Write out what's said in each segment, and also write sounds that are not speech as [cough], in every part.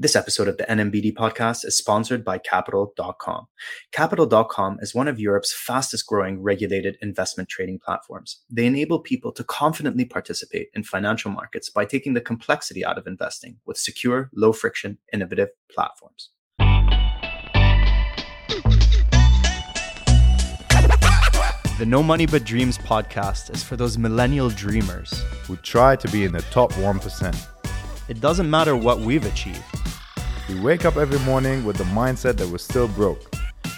This episode of the NMBD podcast is sponsored by Capital.com. Capital.com is one of Europe's fastest growing regulated investment trading platforms. They enable people to confidently participate in financial markets by taking the complexity out of investing with secure, low friction, innovative platforms. The No Money But Dreams podcast is for those millennial dreamers who try to be in the top 1%. It doesn't matter what we've achieved we wake up every morning with the mindset that we're still broke.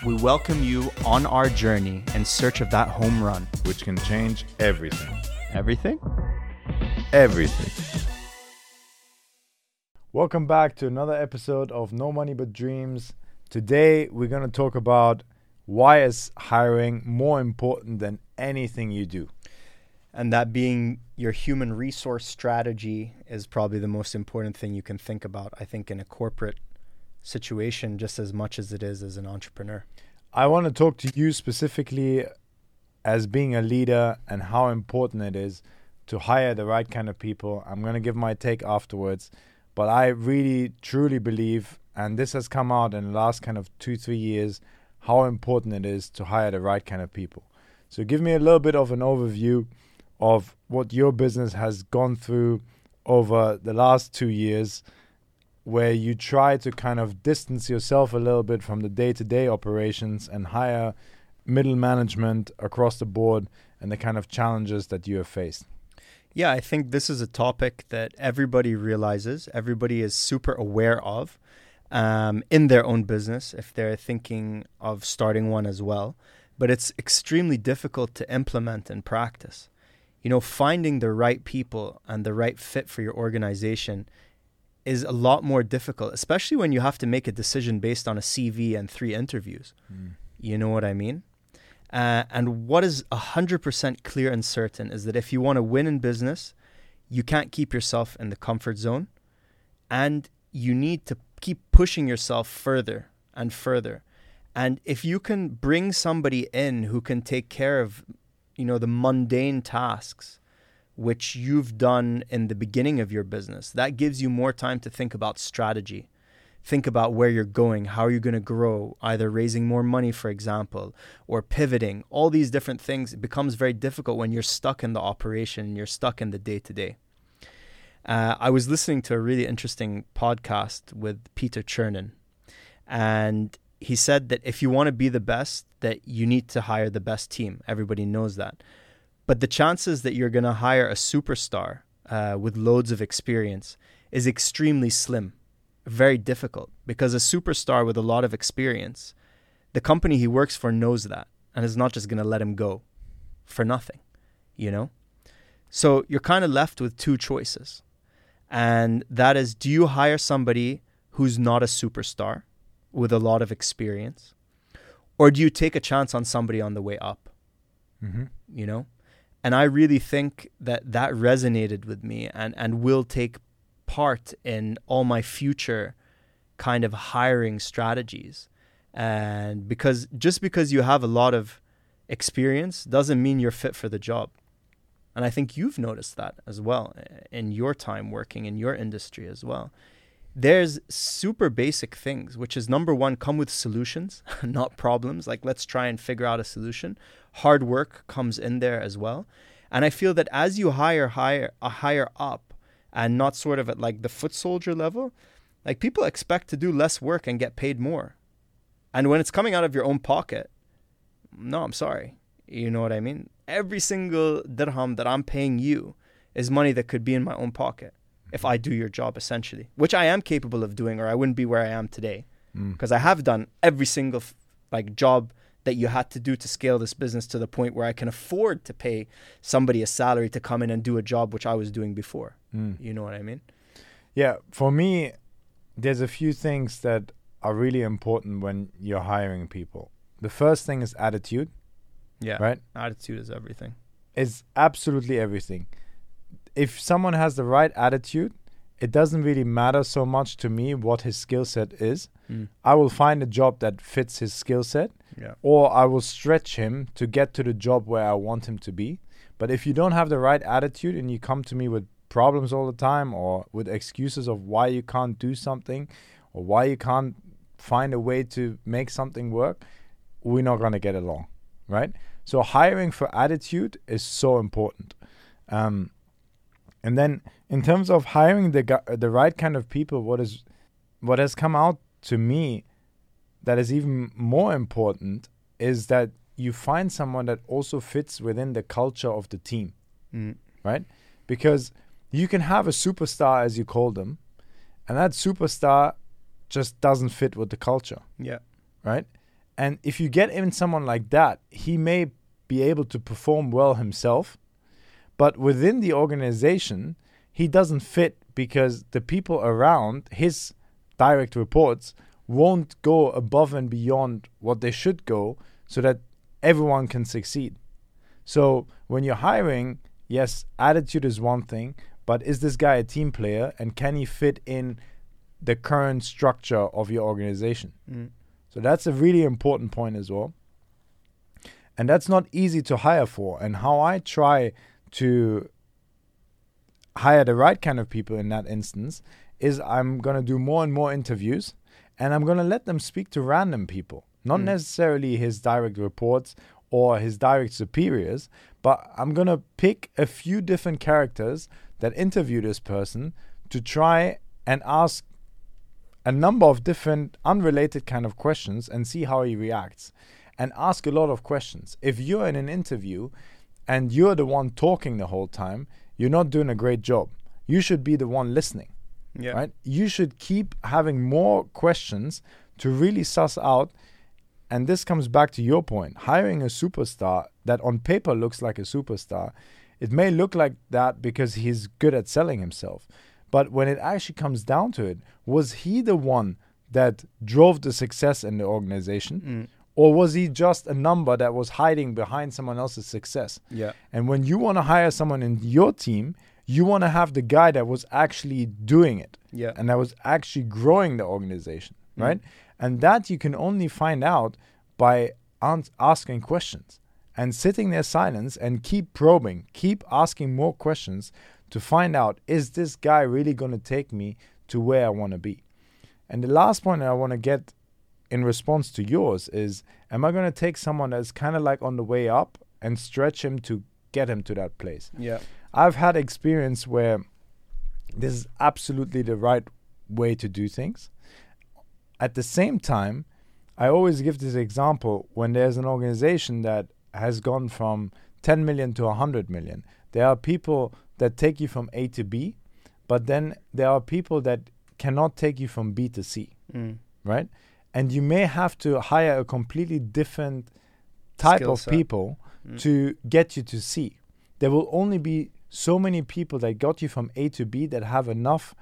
We welcome you on our journey in search of that home run, which can change everything. Everything? Everything. Welcome back to another episode of No Money But Dreams. Today, we're going to talk about why is hiring more important than anything you do and that being your human resource strategy is probably the most important thing you can think about i think in a corporate situation just as much as it is as an entrepreneur. I want to talk to you specifically as being a leader and how important it is to hire the right kind of people. I'm going to give my take afterwards but i really truly believe and this has come out in the last kind of two three years how important it is to hire the right kind of people. So give me a little bit of an overview of what your business has gone through over the last two years, where you try to kind of distance yourself a little bit from the day to day operations and hire middle management across the board and the kind of challenges that you have faced? Yeah, I think this is a topic that everybody realizes, everybody is super aware of um, in their own business if they're thinking of starting one as well. But it's extremely difficult to implement and practice you know, finding the right people and the right fit for your organization is a lot more difficult, especially when you have to make a decision based on a CV and three interviews. Mm. You know what I mean? Uh, and what is 100% clear and certain is that if you want to win in business, you can't keep yourself in the comfort zone and you need to keep pushing yourself further and further. And if you can bring somebody in who can take care of you know the mundane tasks which you've done in the beginning of your business that gives you more time to think about strategy. Think about where you're going how are you going to grow either raising more money for example or pivoting. All these different things it becomes very difficult when you're stuck in the operation you're stuck in the day to day I was listening to a really interesting podcast with Peter Chernin, and he said that if you want to be the best, that you need to hire the best team. Everybody knows that. But the chances that you're going to hire a superstar uh, with loads of experience is extremely slim, very difficult, because a superstar with a lot of experience, the company he works for knows that and is not just going to let him go for nothing, you know? So you're kind of left with two choices. And that is do you hire somebody who's not a superstar? With a lot of experience? Or do you take a chance on somebody on the way up? Mm-hmm. You know? And I really think that that resonated with me and, and will take part in all my future kind of hiring strategies. And because just because you have a lot of experience doesn't mean you're fit for the job. And I think you've noticed that as well in your time working in your industry as well there's super basic things, which is number one, come with solutions, [laughs] not problems. Like, let's try and figure out a solution. Hard work comes in there as well. And I feel that as you hire higher, uh, a higher up and not sort of at like the foot soldier level, like people expect to do less work and get paid more. And when it's coming out of your own pocket, no, I'm sorry. You know what I mean? Every single dirham that I'm paying you is money that could be in my own pocket if I do your job essentially, which I am capable of doing, or I wouldn't be where I am today because mm. I have done every single like job that you had to do to scale this business to the point where I can afford to pay somebody a salary to come in and do a job which I was doing before. Mm. You know what I mean? Yeah, for me, there's a few things that are really important when you're hiring people. The first thing is attitude. Yeah. Right? Attitude is everything. It's absolutely everything if someone has the right attitude, it doesn't really matter so much to me what his skill set is. Mm. I will find a job that fits his skill set, yeah. or I will stretch him to get to the job where I want him to be. But if you don't have the right attitude and you come to me with problems all the time or with excuses of why you can't do something or why you can't find a way to make something work, we're not going to get along, right? So hiring for attitude is so important. Um, and then in terms of hiring the the right kind of people, what is what has come out to me that is even more important is that you find someone that also fits within the culture of the team, Mm. right? Because you can have a superstar as you call them, and that superstar just doesn't fit with the culture Yeah. right? And if you get in someone like that, he may be able to perform well himself, but within the organization, he doesn't fit because the people around his direct reports won't go above and beyond what they should go so that everyone can succeed. So when you're hiring, yes, attitude is one thing, but is this guy a team player and can he fit in the current structure of your organization? Mm. So that's a really important point as well. And that's not easy to hire for. And how I try to hire the right kind of people in that instance is I'm going to do more and more interviews and I'm going to let them speak to random people, not Mm. necessarily his direct reports or his direct superiors, but I'm going to pick a few different characters that interview this person to try and ask a number of different unrelated kind of questions and see how he reacts and ask a lot of questions. If you're in an interview and you're the one talking the whole time, you're not doing a great job. You should be the one listening, Yeah. right? You should keep having more questions to really suss out. And this comes back to your point hiring a superstar that on paper looks like a superstar. It may look like that because he's good at selling himself. But when it actually comes down to it, was he the one that drove the success in the organization? Mm. Or was he just a number that was hiding behind someone else's success? Yeah. And when you want to hire someone in your team, you want to have the guy that was actually doing it Yeah. and that was actually growing the organization, Mm. right? And that you can only find out by asking questions and sitting there silence and keep probing, keep asking more questions to find out is this guy really going to take me to where I want to be? And the last point I want to get in response to yours is am I going to take someone that's kind of like on the way up and stretch him to get him to that place? Yeah. I've had experience where this is absolutely the right way to do things. At the same time, I always give this example when there's an organization that has gone from 10 million to 100 million. There are people that take you from A to B, but then there are people that cannot take you from B to C Mm. right? And you may have to hire a completely different type Skill of set. people Mm. to get you to C. There will only be so many people that got you from A to B that have enough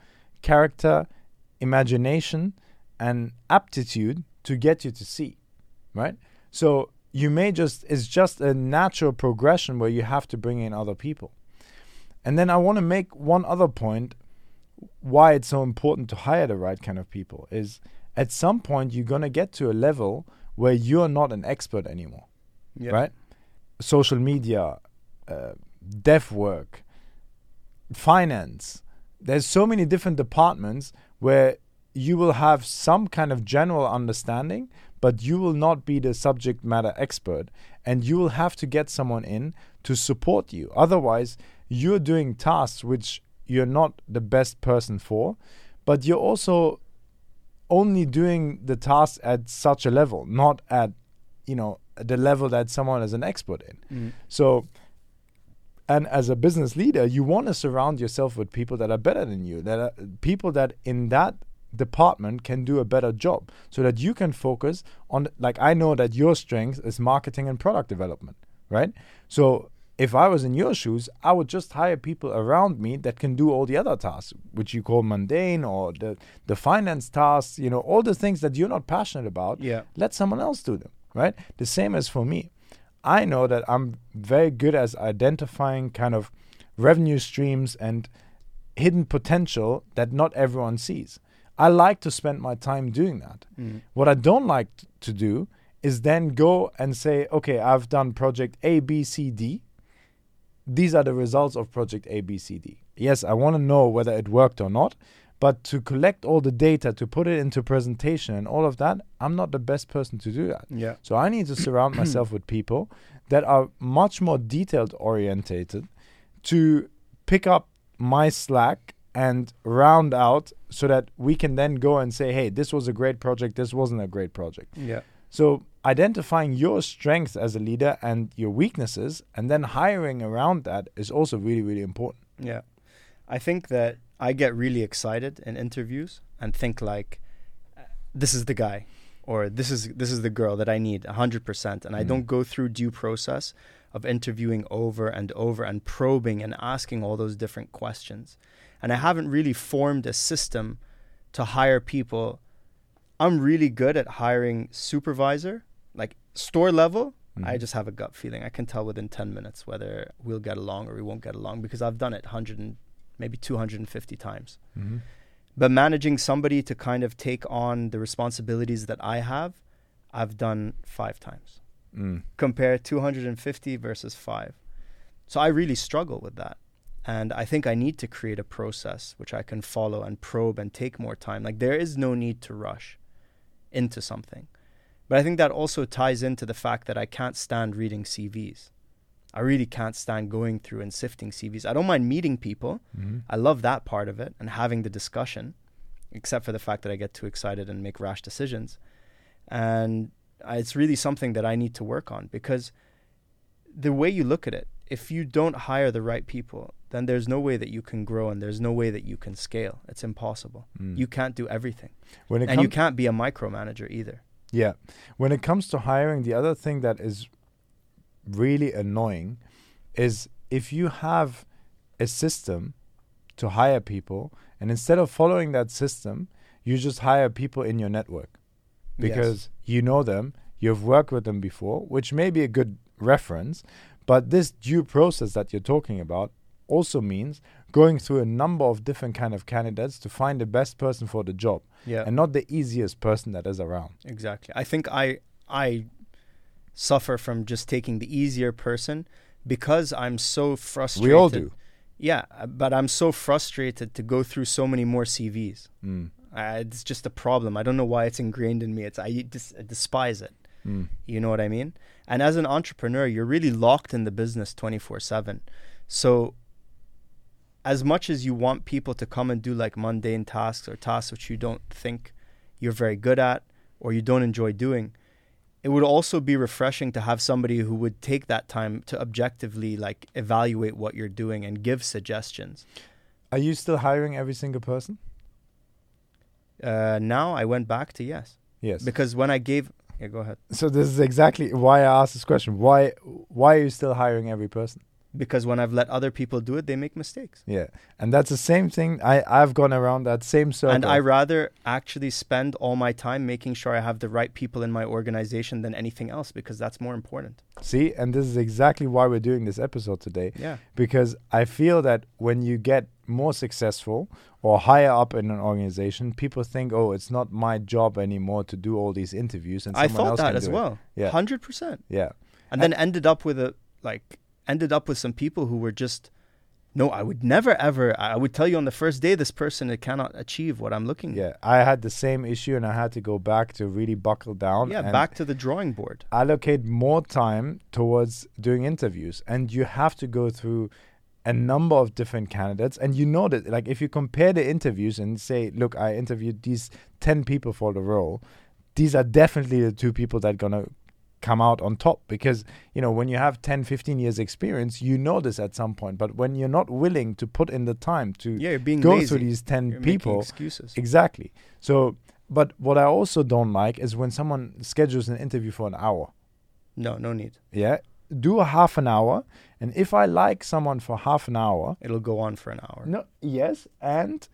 character, imagination, and aptitude to get you to C, right? So you may just, it's just a natural progression where you have to bring in other people. And then I want to make one other point why it's so important to hire the right kind of people is at some point you're going to get to a level where you're not an expert anymore Yeah. right social media uh, dev work finance there's so many different departments where you will have some kind of general understanding but you will not be the subject matter expert and you will have to get someone in to support you otherwise you're doing tasks which you're not the best person for but you're also only doing the task at such a level not at you know the level that someone is an expert in Mm. so, and as a business leader, you want to surround yourself with people that are better than you, that are people that in that department can do a better job, so that you can focus on. Like I know that your strength is marketing and product development, right? So. If I was in your shoes, I would just hire people around me that can do all the other tasks, which you call mundane or the the finance tasks, you know, all the things that you're not passionate about Yeah. let someone else do them right? The same as for me. I know that i'm very good as identifying kind of revenue streams and hidden potential that not everyone sees. I like to spend my time doing that. Mm. what i don't like t- to do is then go and say okay i've done project a b c d these are the results of project a b c d yes, I want to know whether it worked or not. But to collect all the data, to put it into presentation and all of that, I'm not the best person to do that. Yeah. So I need to [coughs] surround myself with people that are much more detailed orientated to pick up my slack and round out so that we can then go and say, hey, this was a great project, this wasn't a great project. Yeah. So identifying your strengths as a leader and your weaknesses and then hiring around that is also really, really important. Yeah. I think that I get really excited in interviews and think like this is the guy or this is this is the girl that I need 100% and I Mm. don't go through due process of interviewing over and over and probing and asking all those different questions. And I haven't really formed a system to hire people. I'm really good at hiring supervisor, like store level. I Mhm. just have a gut feeling. I can tell within 10 minutes whether we'll get along or we won't get along because I've done it 100 and maybe 250 times. Mhm. But managing somebody to kind of take on the responsibilities that I have, I've done five times. Mm. Compare 250 versus five. So I really struggle with that. And I think I need to create a process which I can follow and probe and take more time. Like there is no need to rush into something. But I think that also ties into the fact that I can't stand reading CVs. I really can't stand going through and sifting CVs. I don't mind meeting people. Mhm. I love that part of it and having the discussion, except for the fact that I get too excited and make rash decisions. And I, it's really something that I need to work on because the way you look at it, if you don't hire the right people, then there's no way that you can grow and there's no way that you can scale. It's impossible. Mm. You can't do everything. when it And you can't be a micromanager either. Yeah. When it comes to hiring, the other thing that is really annoying is if you have a system to hire people and instead of following that system, you just hire people in your network because you know them, you've worked with them before, which may be a good reference, but this due process that you're talking about also means going through a number of different kind of candidates to find the best person for the job yeah. and not the easiest person that is around. Exactly. I think I I suffer from just taking the easier person because I'm so frustrated. We all do. Yeah, but I'm so frustrated to go through so many more CVs. Mm. Uh, it's just a problem. I don't know why it's ingrained in me. It's I, dis- I despise it. Mm. You know what I mean? And as an entrepreneur, you're really locked in the business 24/7. So as much as you want people to come and do like mundane tasks or tasks which you don't think you're very good at or you don't enjoy doing, it would also be refreshing to have somebody who would take that time to objectively like evaluate what you're doing and give suggestions. Are you still hiring every single person? Uh, now I went back to yes Yes. because when I gave yeah go ahead so this is exactly why I asked this question. Why why are you still hiring every person? Because when I've let other people do it, they make mistakes. Yeah. And that's the same thing. I, I've gone around that same circle. And I rather actually spend all my time making sure I have the right people in my organization than anything else because that's more important. See, and this is exactly why we're doing this episode today. Yeah. Because I feel that when you get more successful or higher up in an organization, people think, oh, it's not my job anymore to do all these interviews. And I thought else that as do it. well. Yeah. 100%. Yeah. And then ended up with a like ended up with some people who were just no, I would never ever I would tell you on the first day this person cannot achieve what I'm looking Yeah. I had the same issue and I had to go back to really buckle down. Yeah, back to the drawing board. allocate more time towards doing interviews and you have to go through a number of different candidates and you know that like if you compare the interviews and say look i interviewed these 10 people for the role these are definitely the two people that are going to come out on top because you know when you have 10 15 years experience you know this at some point but when you're not willing to put in the time to Yeah, go lazy. through these 10 You're people excuses. exactly so but what i also don't like is when someone schedules an interview for an hour No, no need. yeah do a half an hour and if i like someone for half an hour It'll go on for an hour. no yes and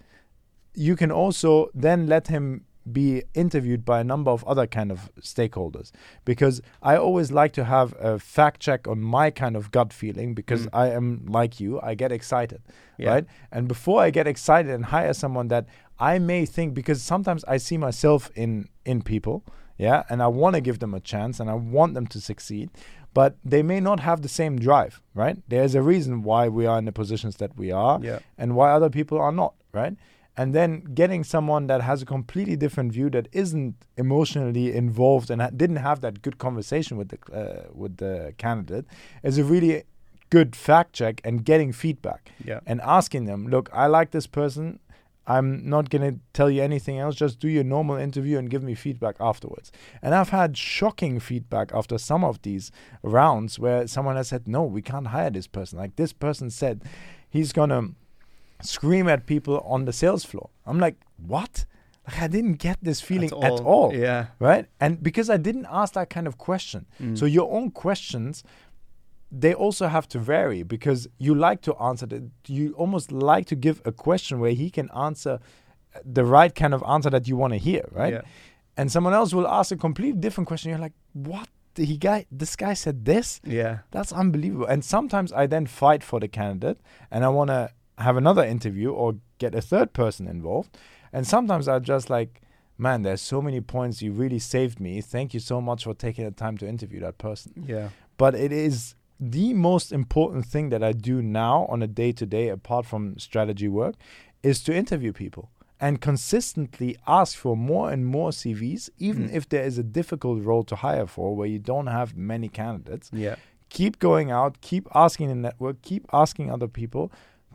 you can also then let him be interviewed by a number of other kind of stakeholders because i always like to have a fact check on my kind of gut feeling because Mm. i am like you i get excited Yeah. right and before i get excited and hire someone that i may think because sometimes i see myself in in people yeah and i want to give them a chance and i want them to succeed but they may not have the same drive, right? There's a reason why we are in the positions that we are Yeah. and why other people are not, right? And then getting someone that has a completely different view that isn't emotionally involved and ha- didn't have that good conversation with the uh, with the candidate is a really good fact check and getting feedback Yeah. and asking them, look, I like this person. I'm not going to tell you anything else. Just do your normal interview and give me feedback afterwards. And I've had shocking feedback after some of these rounds where someone has said, no, we can't hire this person. Like this person said he's going to scream at people on the sales floor. I'm like, what? Like, I didn't get this feeling That's at all Yeah. right? And because I didn't ask that kind of question. Mm. So your own questions, they also have to vary because you like to answer that. You almost like to give a question where he can answer the right kind of answer that you want to hear, right? Yeah. And someone else will ask a completely different question. You're like, what? He guy, this guy said this. Yeah. That's unbelievable. And sometimes I then fight for the candidate and I want to have another interview or get a third person involved. And sometimes I just like, man, there's so many points. You really saved me. Thank you so much for taking the time to interview that person. Yeah. But it is the most important thing that I do now on a day to day, apart from strategy work, is to interview people and consistently ask for more and more CVs, even Mm. if there is a difficult role to hire for where you don't have many candidates Yeah. keep going out, keep asking the network, keep asking other people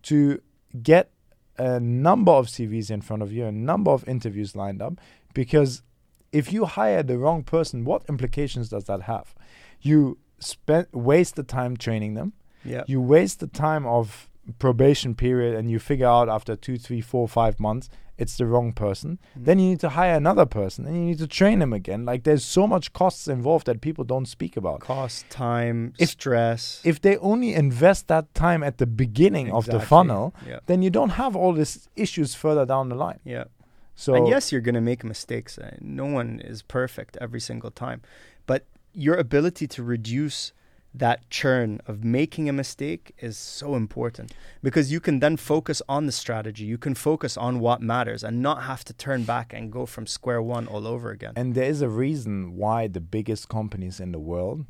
to get a number of CVs in front of you, a number of interviews lined up. Because if you hire the wrong person, what implications does that have? You spend waste the time training them. Yeah. You waste the time of probation period, and you figure out after two, three, four, five months it's the wrong person. Mm. Then you need to hire another person, and you need to train them again. Like there's so much costs involved that people don't speak about cost, time, If- stress. if they only invest that time at the beginning of the funnel, Yeah. then you don't have all these issues further down the line. Yeah. So and yes, you're going to make mistakes. Uh, No one is perfect every single time. But your ability to reduce that churn of making a mistake is so important because you can then focus on the strategy. You can focus on what matters and not have to turn back and go from square one all over again. and there is a reason why the biggest companies in the world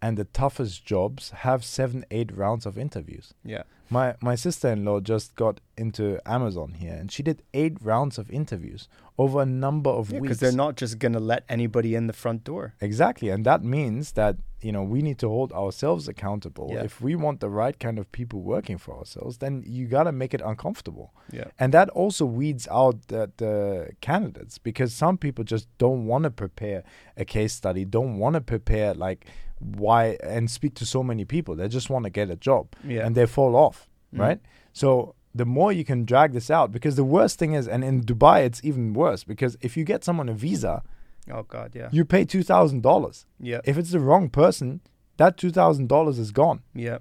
and the toughest jobs have seven, eight rounds of interviews. yeah. My my sister in law just got into Amazon here and she did eight rounds of interviews over a number of Because weeks. Because they're not just going to let anybody in the front door. Exactly. And that means that, you know, we need to hold ourselves accountable. Yeah. If we want the right kind of people working for ourselves, then you got to make it uncomfortable. Yeah. And that also weeds out the, the candidates because some people just don't want to prepare a case study, don't want to prepare like why and speak to so many people. They just want to get a job Yeah. and they fall off, Mm. right? So the more you can drag this out, because the worst thing is, and in Dubai it's even worse because if you get someone a visa, Oh, God. Yeah. you pay two thousand dollars. Yeah. If it's the wrong person, that two thousand dollars is gone, Yeah.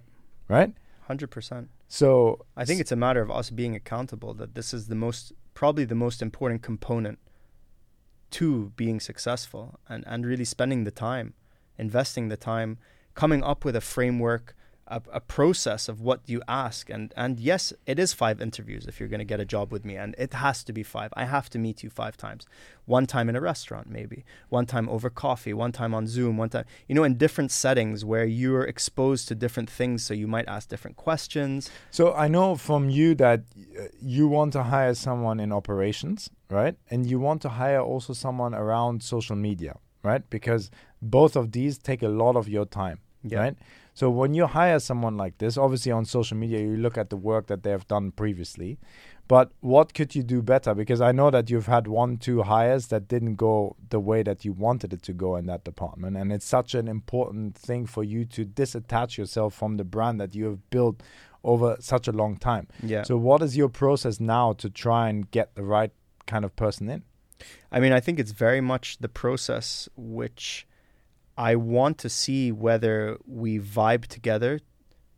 right? 100%. So I think it's a matter of us being accountable that this is the most probably the most important component to being successful and, and really spending the time, investing the time, coming up with a framework, a, a process of what you ask. And, and yes, it is five interviews if you're going to get a job with me. And it has to be five. I have to meet you five times. One time in a restaurant, maybe. One time over coffee. One time on Zoom. One time, you know, in different settings where you're exposed to different things. So you might ask different questions. So I know from you that uh, you want to hire someone in operations, right? And you want to hire also someone around social media, right? Because both of these take a lot of your time, Yeah. right? So when you hire someone like this, obviously on social media you look at the work that they have done previously, but what could you do better? Because I know that you've had one, two hires that didn't go the way that you wanted it to go in that department, and it's such an important thing for you to disattach yourself from the brand that you have built over such a long time. Yeah. So what is your process now to try and get the right kind of person in? I mean, I think it's very much the process which I want to see whether we vibe together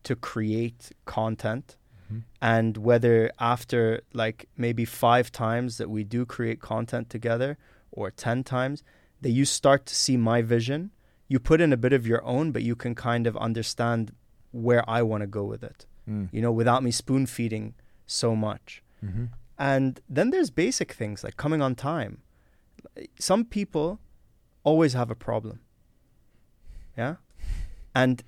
to create content Mhm. and whether after like maybe five times that we do create content together or 10 times that you start to see my vision you put in a bit of your own but you can kind of understand where i want to go with it Mm. you know without me spoon feeding so much Mm-hmm. And then there's basic things like coming on time. Some people always have a problem. Yeah? And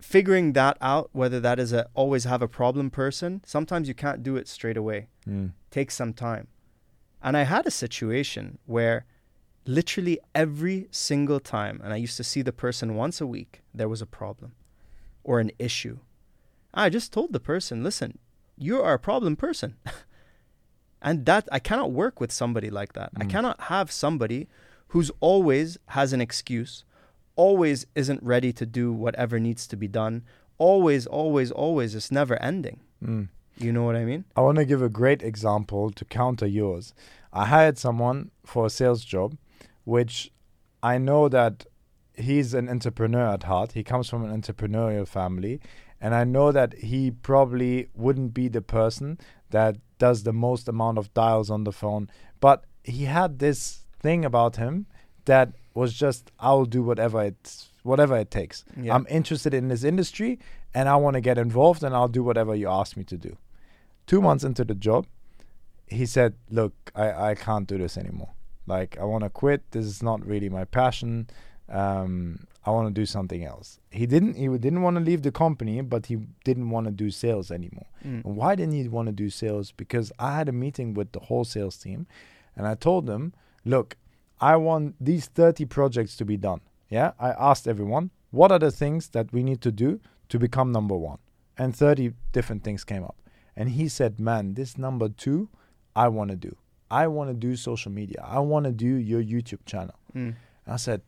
figuring that out, whether that is a always have a problem person, sometimes you can't do it straight away. Mm. Takes some time. And I had a situation where literally every single time, and I used to see the person once a week, there was a problem or an issue. I just told the person, listen, you are a problem person. [laughs] and that I cannot work with somebody like that. I Mm. cannot have somebody who's always has an excuse, always isn't ready to do whatever needs to be done, always, always, always, it's never ending. Mm. You know what I mean? I want to give a great example to counter yours. I hired someone for a sales job, which I know that he's an entrepreneur at heart. He comes from an entrepreneurial family. And I know that he probably wouldn't be the person that does the most amount of dials on the phone. But he had this thing about him that was just, I'll do whatever it, whatever it takes. Yeah. I'm interested in this industry and I want to get involved and I'll do whatever you ask me to do. Two months into the job, he said, Look, I, I can't do this anymore. Like, I want to quit. This is not really my passion. Um, I want to do something else. He didn't. He didn't want to leave the company, but he didn't want to do sales anymore. Mm. And why didn't he want to do sales? Because I had a meeting with the whole sales team, and I told them, "Look, I want these 30 projects to be done. Yeah, I asked everyone, what are the things that we need to do to become number one? And 30 different things came up. And he said, man, this number two, I want to do. I want to do social media. I want to do your YouTube channel. Mm. And I said,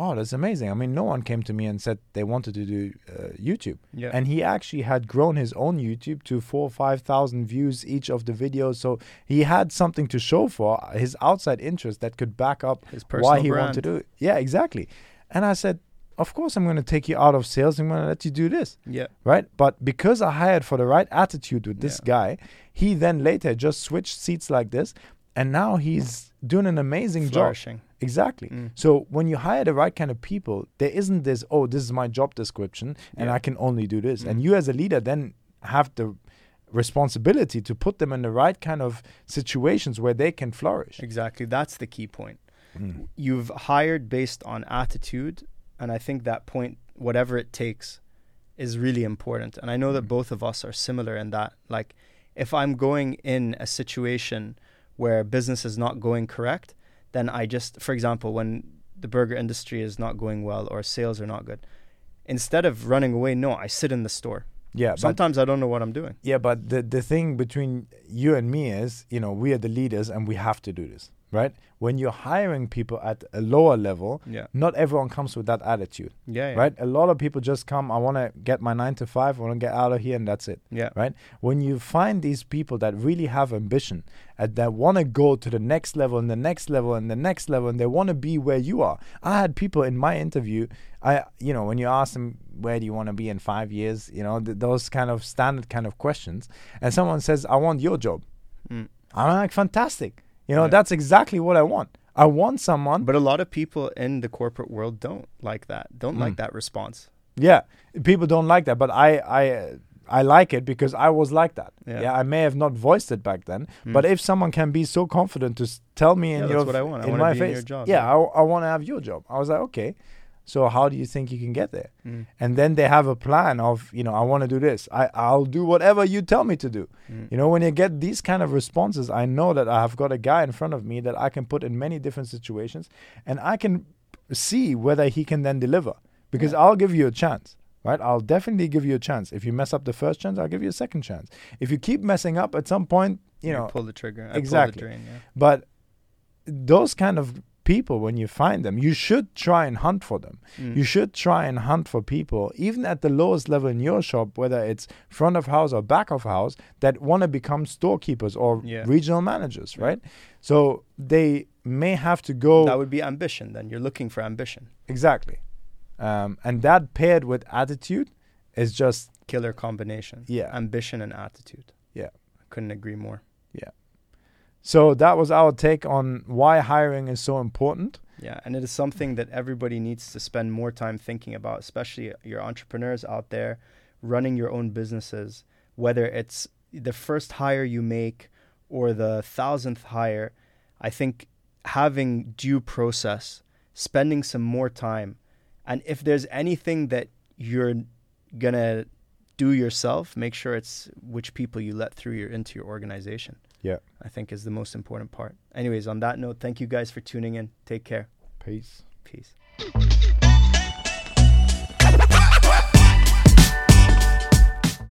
wow, that's amazing. I mean, no one came to me and said they wanted to do uh, YouTube. Yeah. And he actually had grown his own YouTube to four or five thousand views each of the videos. So he had something to show for his outside interest that could back up His why he brand. wanted to do it. Yeah, exactly. And I said, of course I'm going to take you out of sales. I'm going to let you do this, Yeah. right? But because I hired for the right attitude with this Yeah. guy, he then later just switched seats like this, and now he's doing an amazing job. Exactly. Mm. So when you hire the right kind of people, there isn't this, oh, this is my job description and Yeah. I can only do this. And Mm. you as a leader then have the responsibility to put them in the right kind of situations where they can flourish. Exactly. That's the key point. Mm. You've hired based on attitude, and I think that point, whatever it takes, is really important. And I know that Mm. both of us are similar in that. Like, if I'm going in a situation where business is not going correct, then I just, for example, when the burger industry is not going well or sales are not good, instead of running away, no, I sit in the store. Yeah, but Sometimes I don't know what I'm doing. Yeah, but the the thing between you and me is, you know, we are the leaders and we have to do this, right? When you're hiring people at a lower level, Yeah. not everyone comes with that attitude, Yeah. yeah. right? A lot of people just come, I want to get my 9 to 5, I want to get out of here and that's it. Yeah. right? When you find these people that really have ambition and that want to go to the next level and the next level and the next level and they want to be where you are. I had people in my interview, I you know, when you ask them where do you want to be in 5 years, you know, th- those kind of standard kind of questions and someone says I want your job. Mm. I'm like fantastic. You know, Yeah. that's exactly what I want. I want someone But a lot of people in the corporate world don't like that. Don't like Mm. that response. Yeah, people don't like that, but I I uh, I like it because I was like that. Yeah. Yeah, I may have not voiced it back then, Mm. but if someone can be so confident to s- tell me in Yeah, your that's what I want. I in my in face, your job, yeah, yeah. I, I want to have your job. I was like, okay, so how do you think you can get there? Mm. And then they have a plan of, you know, I want to do this. I I'll do whatever you tell me to do. Mm. You know, when you get these kind of responses, I know that I have got a guy in front of me that I can put in many different situations, and I can see whether he can then deliver. Because Yeah. I'll give you a chance, right? I'll definitely give you a chance. If you mess up the first chance, I'll give you a second chance. If you keep messing up, at some point, you know. pull the trigger. I Exactly. Pull the drain, yeah. But those kind of people, when you find them, you should try and hunt for them. Mm. You should try and hunt for people, even at the lowest level in your shop, whether it's front of house or back of house, that want to become storekeepers or Yeah. regional managers, Yeah. right? So they may have to go That would be ambition. Then you're looking for ambition. exactly, um, and that paired with attitude is just Killer combination. Yeah. Ambition and attitude. Yeah. I couldn't agree more. So. That was our take on why hiring is so important. Yeah, and it is something that everybody needs to spend more time thinking about, especially your entrepreneurs out there running your own businesses, whether it's the first hire you make or the thousandth hire. I think having due process, spending some more time, and if there's anything that you're gonna do yourself, make sure it's which people you let through your into your organization. Yeah. I think is the most important part. Anyways, on that note, thank you guys for tuning in. Take care. Peace. Peace.